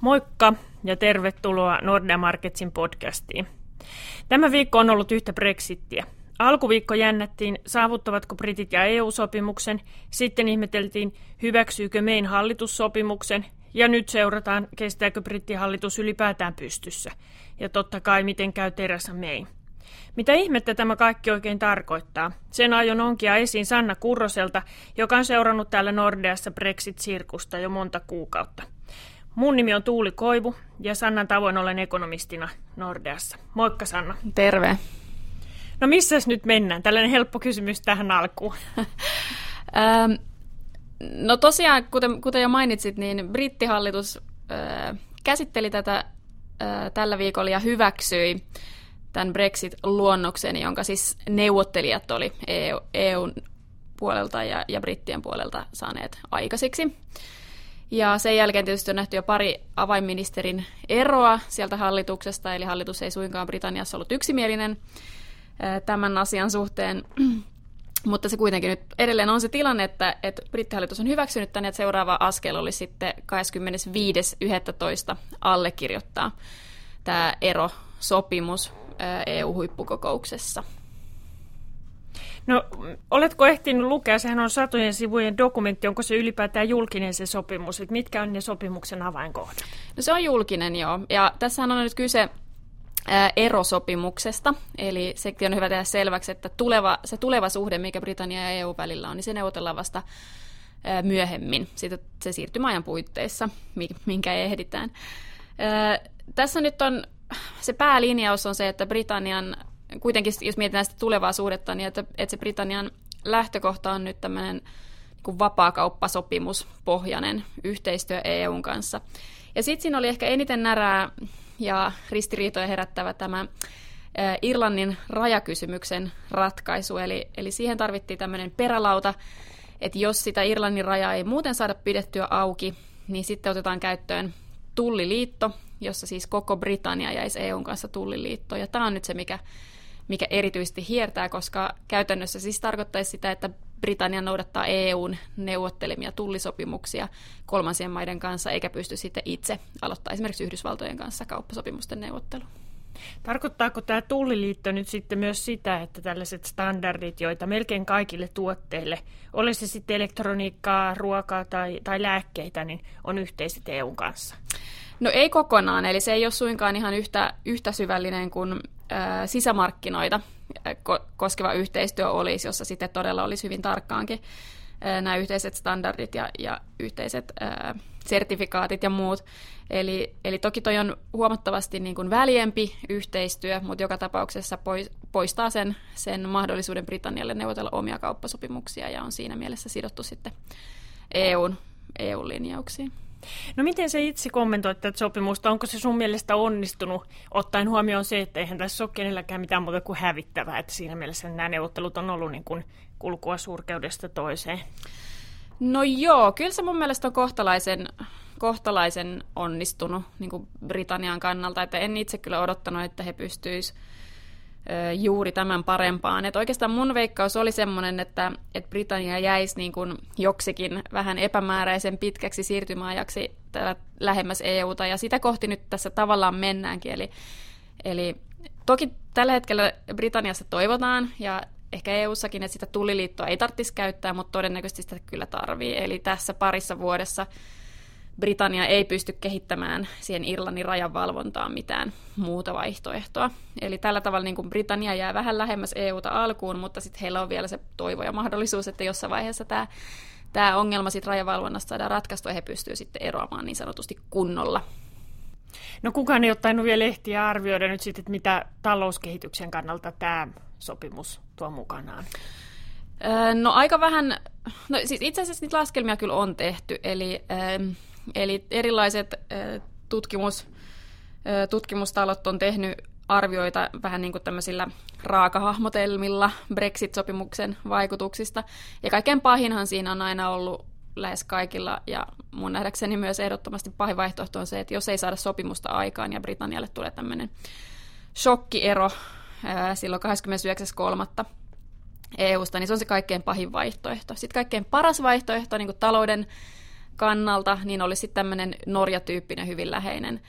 Moikka ja tervetuloa Nordea Marketsin podcastiin. Tämä viikko on ollut yhtä Brexittiä. Alkuviikko jännättiin, saavuttavatko Britit ja EU-sopimuksen, sitten ihmeteltiin, hyväksyykö mein hallitussopimuksen, ja nyt seurataan, kestääkö brittihallitus ylipäätään pystyssä. Ja totta kai, miten käy terässä mein. Mitä ihmettä tämä kaikki oikein tarkoittaa? Sen aion onkia esiin Sanna Kurroselta, joka on seurannut täällä Nordeassa Brexit-sirkusta jo monta kuukautta. Mun nimi on Tuuli Koivu ja Sannan tavoin olen ekonomistina Nordeassa. Moikka Sanna. Terve. No missäs nyt mennään? Tällainen helppo kysymys tähän alkuun. Ähm, no tosiaan, kuten, kuten jo mainitsit, niin brittihallitus äh, käsitteli tätä äh, tällä viikolla ja hyväksyi tämän Brexit-luonnoksen, jonka siis neuvottelijat oli EU, EUn puolelta ja, ja brittien puolelta saaneet aikaisiksi. Ja sen jälkeen tietysti on nähty jo pari avainministerin eroa sieltä hallituksesta, eli hallitus ei suinkaan Britanniassa ollut yksimielinen tämän asian suhteen. Mutta se kuitenkin nyt edelleen on se tilanne, että, että brittihallitus on hyväksynyt tänne, että seuraava askel oli sitten 25.11. allekirjoittaa tämä erosopimus EU-huippukokouksessa. No, oletko ehtinyt lukea, sehän on satojen sivujen dokumentti, onko se ylipäätään julkinen se sopimus, että mitkä on ne sopimuksen avainkohdat? No se on julkinen joo, ja tässä on nyt kyse erosopimuksesta, eli sekin on hyvä tehdä selväksi, että tuleva, se tuleva suhde, mikä Britannia ja EU välillä on, niin se neuvotellaan vasta myöhemmin, siitä se siirtymäajan puitteissa, minkä ehditään. Tässä nyt on, se päälinjaus on se, että Britannian kuitenkin, jos mietitään sitä tulevaa suhdetta, niin että, että se Britannian lähtökohta on nyt tämmöinen niin vapaakauppasopimuspohjainen yhteistyö EUn kanssa. Ja sitten siinä oli ehkä eniten närää ja ristiriitoja herättävä tämä Irlannin rajakysymyksen ratkaisu, eli, eli siihen tarvittiin tämmöinen perälauta, että jos sitä Irlannin rajaa ei muuten saada pidettyä auki, niin sitten otetaan käyttöön tulliliitto, jossa siis koko Britannia jäisi EUn kanssa tulliliittoon. Ja tämä on nyt se, mikä mikä erityisesti hiertää, koska käytännössä siis tarkoittaisi sitä, että Britannia noudattaa EUn neuvottelemia tullisopimuksia kolmansien maiden kanssa, eikä pysty sitten itse aloittaa esimerkiksi Yhdysvaltojen kanssa kauppasopimusten neuvottelu. Tarkoittaako tämä tulliliitto nyt sitten myös sitä, että tällaiset standardit, joita melkein kaikille tuotteille, oli se sitten elektroniikkaa, ruokaa tai, tai lääkkeitä, niin on yhteiset EUn kanssa? No ei kokonaan, eli se ei ole suinkaan ihan yhtä, yhtä syvällinen kuin sisämarkkinoita ko- koskeva yhteistyö olisi, jossa sitten todella olisi hyvin tarkkaankin nämä yhteiset standardit ja, ja yhteiset sertifikaatit ja muut. Eli, eli toki toi on huomattavasti niin kuin väljempi yhteistyö, mutta joka tapauksessa poistaa sen, sen mahdollisuuden Britannialle neuvotella omia kauppasopimuksia ja on siinä mielessä sidottu sitten EUn, EU-linjauksiin. No miten se itse kommentoit tätä sopimusta? Onko se sun mielestä onnistunut, ottaen huomioon se, että eihän tässä ole kenelläkään mitään muuta kuin hävittävää, että siinä mielessä nämä neuvottelut on ollut niin kuin kulkua surkeudesta toiseen? No joo, kyllä se mun mielestä on kohtalaisen, kohtalaisen onnistunut niin kuin Britannian kannalta, että en itse kyllä odottanut, että he pystyisivät juuri tämän parempaan. Et oikeastaan mun veikkaus oli semmoinen, että, että Britannia jäisi niin kuin joksikin vähän epämääräisen pitkäksi siirtymäajaksi lähemmäs EUta, ja sitä kohti nyt tässä tavallaan mennäänkin. Eli, eli toki tällä hetkellä Britanniassa toivotaan, ja ehkä EU-sakin, että sitä tulliliittoa ei tarvitsisi käyttää, mutta todennäköisesti sitä kyllä tarvii. Eli tässä parissa vuodessa Britannia ei pysty kehittämään siihen Irlannin rajanvalvontaan mitään muuta vaihtoehtoa. Eli tällä tavalla niin kuin Britannia jää vähän lähemmäs EUta alkuun, mutta sitten heillä on vielä se toivo ja mahdollisuus, että jossain vaiheessa tämä, tämä ongelma sit rajavalvonnasta saadaan ratkaistua ja he pystyvät sitten eroamaan niin sanotusti kunnolla. No kukaan ei ottanut vielä ehtiä arvioida nyt sitten, että mitä talouskehityksen kannalta tämä sopimus tuo mukanaan. No aika vähän, no siis itse asiassa niitä laskelmia kyllä on tehty, eli Eli erilaiset tutkimus, tutkimustalot on tehnyt arvioita vähän niin kuin tämmöisillä raakahahmotelmilla Brexit-sopimuksen vaikutuksista. Ja kaikkein pahinhan siinä on aina ollut lähes kaikilla, ja mun nähdäkseni myös ehdottomasti pahin vaihtoehto on se, että jos ei saada sopimusta aikaan ja Britannialle tulee tämmöinen shokkiero ää, silloin 29.3. EUsta, niin se on se kaikkein pahin vaihtoehto. Sitten kaikkein paras vaihtoehto niin kuin talouden kannalta, niin olisi sitten tämmöinen Norja-tyyppinen hyvin läheinen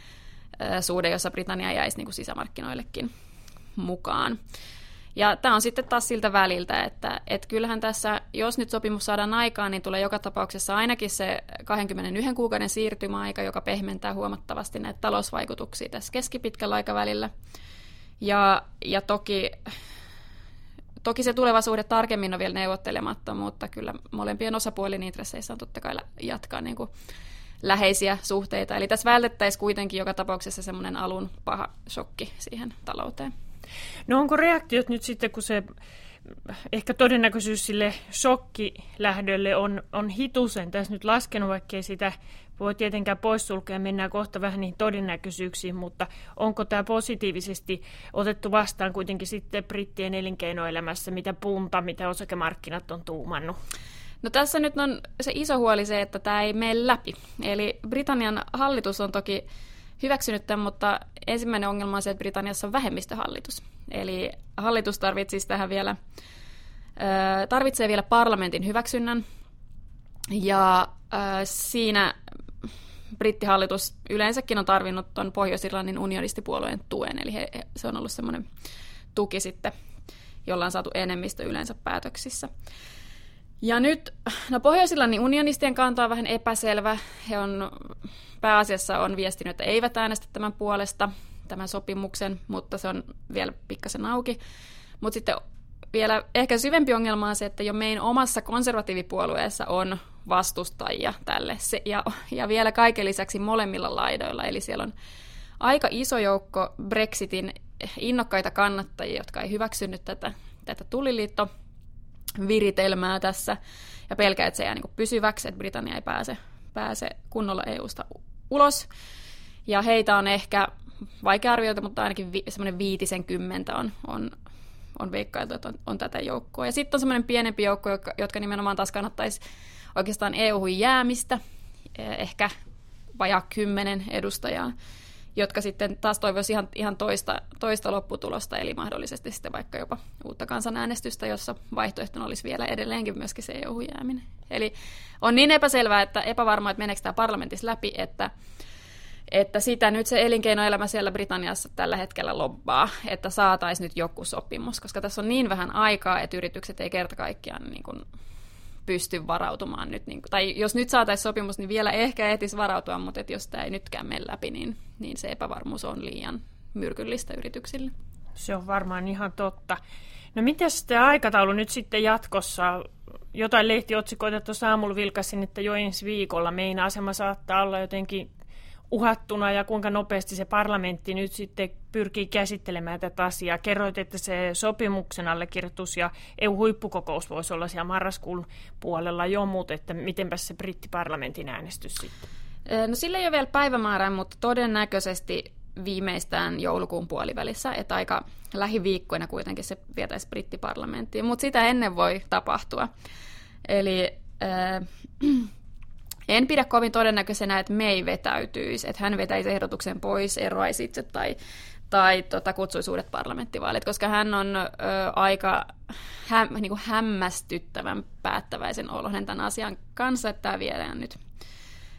suhde, jossa Britannia jäisi niin kuin sisämarkkinoillekin mukaan. Ja tämä on sitten taas siltä väliltä, että et kyllähän tässä, jos nyt sopimus saadaan aikaan, niin tulee joka tapauksessa ainakin se 21 kuukauden siirtymäaika, joka pehmentää huomattavasti näitä talousvaikutuksia tässä keskipitkällä aikavälillä. Ja, ja toki, toki se tulevaisuudet tarkemmin on vielä neuvottelematta, mutta kyllä molempien osapuolien intresseissä on totta kai jatkaa niin kuin läheisiä suhteita. Eli tässä vältettäisiin kuitenkin joka tapauksessa semmoinen alun paha shokki siihen talouteen. No onko reaktiot nyt sitten, kun se ehkä todennäköisyys sille shokkilähdölle on, on hitusen tässä nyt laskenut, vaikkei sitä voi tietenkään poissulkea, mennään kohta vähän niihin todennäköisyyksiin, mutta onko tämä positiivisesti otettu vastaan kuitenkin sitten brittien elinkeinoelämässä, mitä punta, mitä osakemarkkinat on tuumannut? No tässä nyt on se iso huoli se, että tämä ei mene läpi. Eli Britannian hallitus on toki hyväksynyt tämän, mutta ensimmäinen ongelma on se, että Britanniassa on vähemmistöhallitus. Eli hallitus tarvitsisi tähän vielä, tarvitsee vielä parlamentin hyväksynnän. Ja siinä brittihallitus yleensäkin on tarvinnut tuon Pohjois-Irlannin unionistipuolueen tuen, eli he, se on ollut semmoinen tuki sitten, jolla on saatu enemmistö yleensä päätöksissä. Ja nyt, no Pohjois-Irlannin unionistien kanta on vähän epäselvä. He on pääasiassa on viestinyt, että eivät äänestä tämän puolesta, tämän sopimuksen, mutta se on vielä pikkasen auki. Mutta sitten vielä ehkä syvempi ongelma on se, että jo meidän omassa konservatiivipuolueessa on vastustajia tälle. Se, ja, ja vielä kaiken lisäksi molemmilla laidoilla. Eli siellä on aika iso joukko Brexitin innokkaita kannattajia, jotka ei hyväksynyt tätä, tätä tuliliitto viritelmää tässä ja pelkää, että se jää niin pysyväksi, että Britannia ei pääse, pääse kunnolla EUsta ulos. Ja heitä on ehkä vaikea arvioida, mutta ainakin vi, semmoinen viitisen kymmentä on, on, on veikkailtu, että on, on tätä joukkoa. Ja sitten on semmoinen pienempi joukko, jotka, jotka nimenomaan taas kannattaisi oikeastaan EU-hun jäämistä, eh, ehkä vajaa kymmenen edustajaa jotka sitten taas toivoisi ihan, ihan toista, toista lopputulosta, eli mahdollisesti sitten vaikka jopa uutta kansanäänestystä, jossa vaihtoehtona olisi vielä edelleenkin myöskin se EU-jääminen. Eli on niin epäselvää, että epävarmaa, että meneekö tämä parlamentissa läpi, että, että sitä nyt se elinkeinoelämä siellä Britanniassa tällä hetkellä lobbaa, että saataisiin nyt joku sopimus, koska tässä on niin vähän aikaa, että yritykset ei kerta kaikkiaan niin kuin pysty varautumaan nyt. Niin, tai jos nyt saataisiin sopimus, niin vielä ehkä ehtisi varautua, mutta et jos tämä ei nytkään mene läpi, niin, niin se epävarmuus on liian myrkyllistä yrityksille. Se on varmaan ihan totta. No miten sitten aikataulu nyt sitten jatkossa? Jotain lehtiotsikoita tuossa aamulla vilkasin, että jo ensi viikolla meidän asema saattaa olla jotenkin uhattuna ja kuinka nopeasti se parlamentti nyt sitten pyrkii käsittelemään tätä asiaa. Kerroit, että se sopimuksen allekirjoitus ja EU-huippukokous voisi olla siellä marraskuun puolella jo, mutta että mitenpä se brittiparlamentin äänestys sitten? No sillä ei ole vielä päivämäärää, mutta todennäköisesti viimeistään joulukuun puolivälissä, että aika lähiviikkoina kuitenkin se vietäisi brittiparlamenttiin, mutta sitä ennen voi tapahtua. Eli äh, en pidä kovin todennäköisenä, että May vetäytyisi, että hän vetäisi ehdotuksen pois, eroaisi itse tai, tai tota, kutsuisi uudet parlamenttivaalit, koska hän on ö, aika hä, niin kuin hämmästyttävän päättäväisen olohen tämän asian kanssa, että tämä viedään nyt,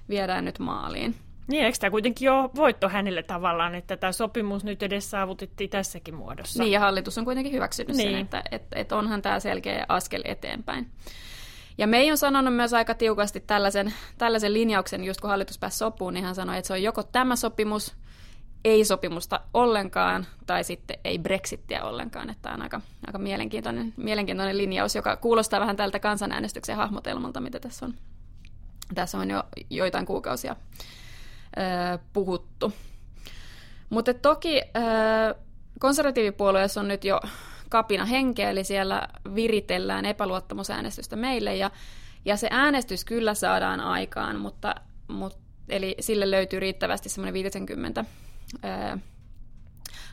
viedään nyt maaliin. Niin, eikö tämä kuitenkin ole voitto hänelle tavallaan, että tämä sopimus nyt edes saavutettiin tässäkin muodossa? Niin, ja hallitus on kuitenkin hyväksynyt niin. sen, että, että, että onhan tämä selkeä askel eteenpäin. Ja May on sanonut myös aika tiukasti tällaisen, tällaisen linjauksen, just kun hallitus pääsi sopuun, niin hän sanoi, että se on joko tämä sopimus, ei sopimusta ollenkaan, tai sitten ei Brexittiä ollenkaan. Että tämä on aika, aika mielenkiintoinen, mielenkiintoinen linjaus, joka kuulostaa vähän tältä kansanäänestyksen hahmotelmalta, mitä tässä on, tässä on jo joitain kuukausia ö, puhuttu. Mutta toki ö, konservatiivipuolueessa on nyt jo kapina henkeä, eli siellä viritellään epäluottamusäänestystä meille, ja, ja se äänestys kyllä saadaan aikaan, mutta, mutta eli sille löytyy riittävästi semmoinen 50 ää,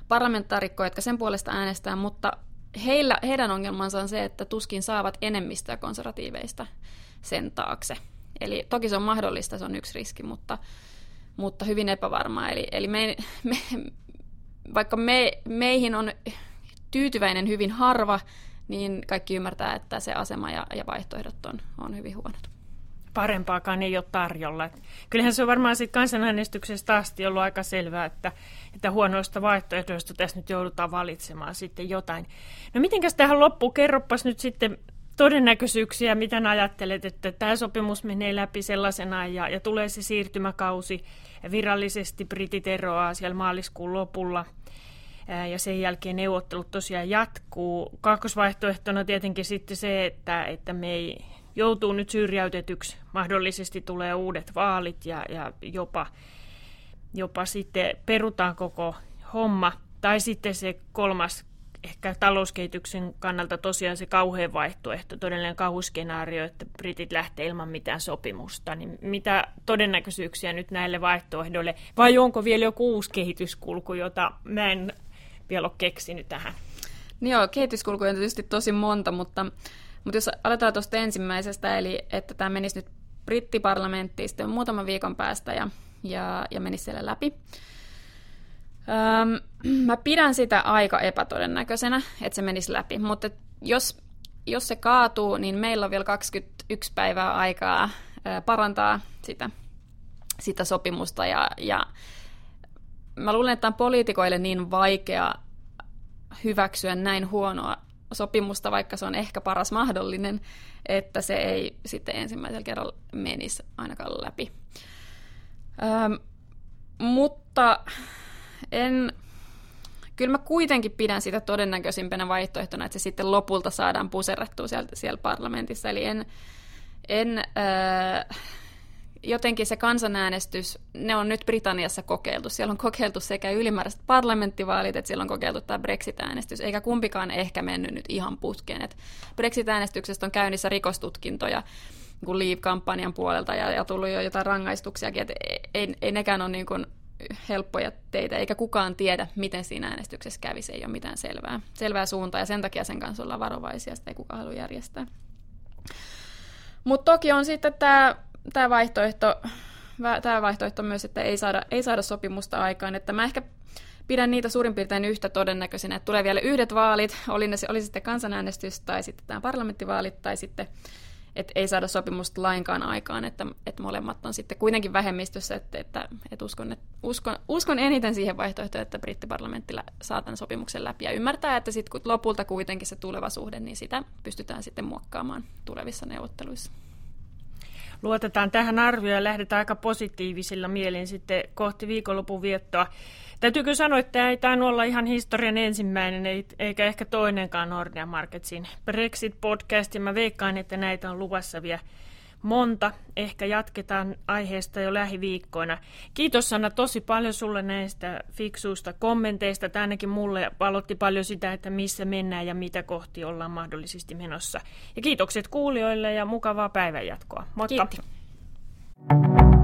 parlamentaarikkoa, jotka sen puolesta äänestää, mutta heillä, heidän ongelmansa on se, että tuskin saavat enemmistöä konservatiiveista sen taakse. Eli toki se on mahdollista, se on yksi riski, mutta, mutta hyvin epävarmaa. Eli, eli me, me, vaikka me, meihin on tyytyväinen hyvin harva, niin kaikki ymmärtää, että se asema ja, ja vaihtoehdot on, on hyvin huonot. parempaakaan ei ole tarjolla. Kyllähän se on varmaan sitten kansanäänestyksestä asti ollut aika selvää, että, että huonoista vaihtoehdoista tässä nyt joudutaan valitsemaan sitten jotain. No mitenkäs tähän loppuun? Kerropas nyt sitten todennäköisyyksiä, mitä ajattelet, että tämä sopimus menee läpi sellaisena ja, ja tulee se siirtymäkausi virallisesti Britit eroaa siellä maaliskuun lopulla ja sen jälkeen neuvottelut tosiaan jatkuu. Kakkosvaihtoehtona tietenkin sitten se, että, että me ei joutuu nyt syrjäytetyksi, mahdollisesti tulee uudet vaalit ja, ja jopa, jopa sitten perutaan koko homma. Tai sitten se kolmas ehkä talouskehityksen kannalta tosiaan se kauhean vaihtoehto, todellinen kauhuskenaario, että britit lähtee ilman mitään sopimusta, niin mitä todennäköisyyksiä nyt näille vaihtoehdoille, vai onko vielä joku uusi kehityskulku, jota mä en vielä ole keksinyt tähän? Niin joo, kehityskulkuja on tietysti tosi monta, mutta, mutta jos aletaan tuosta ensimmäisestä, eli että tämä menisi nyt brittiparlamenttiin sitten muutaman viikon päästä ja, ja, ja menisi siellä läpi, Öm, mä pidän sitä aika epätodennäköisenä, että se menisi läpi, mutta jos, jos se kaatuu, niin meillä on vielä 21 päivää aikaa parantaa sitä, sitä sopimusta ja, ja mä luulen, että on poliitikoille niin vaikea hyväksyä näin huonoa sopimusta, vaikka se on ehkä paras mahdollinen, että se ei sitten ensimmäisellä kerralla menisi ainakaan läpi. Öm, mutta en, kyllä mä kuitenkin pidän sitä todennäköisimpänä vaihtoehtona, että se sitten lopulta saadaan puserrettua siellä, siellä parlamentissa. Eli en, en äh, jotenkin se kansanäänestys, ne on nyt Britanniassa kokeiltu. Siellä on kokeiltu sekä ylimääräiset parlamenttivaalit, että siellä on kokeiltu tämä Brexit-äänestys, eikä kumpikaan ehkä mennyt nyt ihan putkeen. Et Brexit-äänestyksestä on käynnissä rikostutkintoja niin Leave-kampanjan puolelta ja, ja tullut jo jotain rangaistuksiakin, että ei, ei nekään ole niin kuin helppoja teitä, eikä kukaan tiedä, miten siinä äänestyksessä kävi. Se ei ole mitään selvää, selvää suuntaa, ja sen takia sen kanssa ollaan varovaisia, sitä ei kukaan halua järjestää. Mutta toki on sitten tämä, tämä vaihtoehto, tämä vaihtoehto myös, että ei saada, ei saada sopimusta aikaan, että mä ehkä pidän niitä suurin piirtein yhtä todennäköisenä, että tulee vielä yhdet vaalit, oli, ne, oli sitten kansanäänestys tai sitten tämä parlamenttivaalit tai sitten että ei saada sopimusta lainkaan aikaan, että, että molemmat on sitten kuitenkin vähemmistössä, että, että, että uskon, että uskon, uskon eniten siihen vaihtoehtoon, että brittiparlamentti saa tämän sopimuksen läpi ja ymmärtää, että sitten lopulta kuitenkin se tuleva suhde, niin sitä pystytään sitten muokkaamaan tulevissa neuvotteluissa. Luotetaan tähän arvioon ja lähdetään aika positiivisilla mielin sitten kohti viikonlopun viettoa. Täytyykö sanoa, että tämä ei tainnut olla ihan historian ensimmäinen, eikä ehkä toinenkaan Nordea Marketsin Brexit-podcast, ja mä veikkaan, että näitä on luvassa vielä monta. Ehkä jatketaan aiheesta jo lähiviikkoina. Kiitos Sanna tosi paljon sulle näistä fiksuista kommenteista. Tämä ainakin mulle valotti paljon sitä, että missä mennään ja mitä kohti ollaan mahdollisesti menossa. Ja kiitokset kuulijoille ja mukavaa päivänjatkoa. Moikka! Kiitti.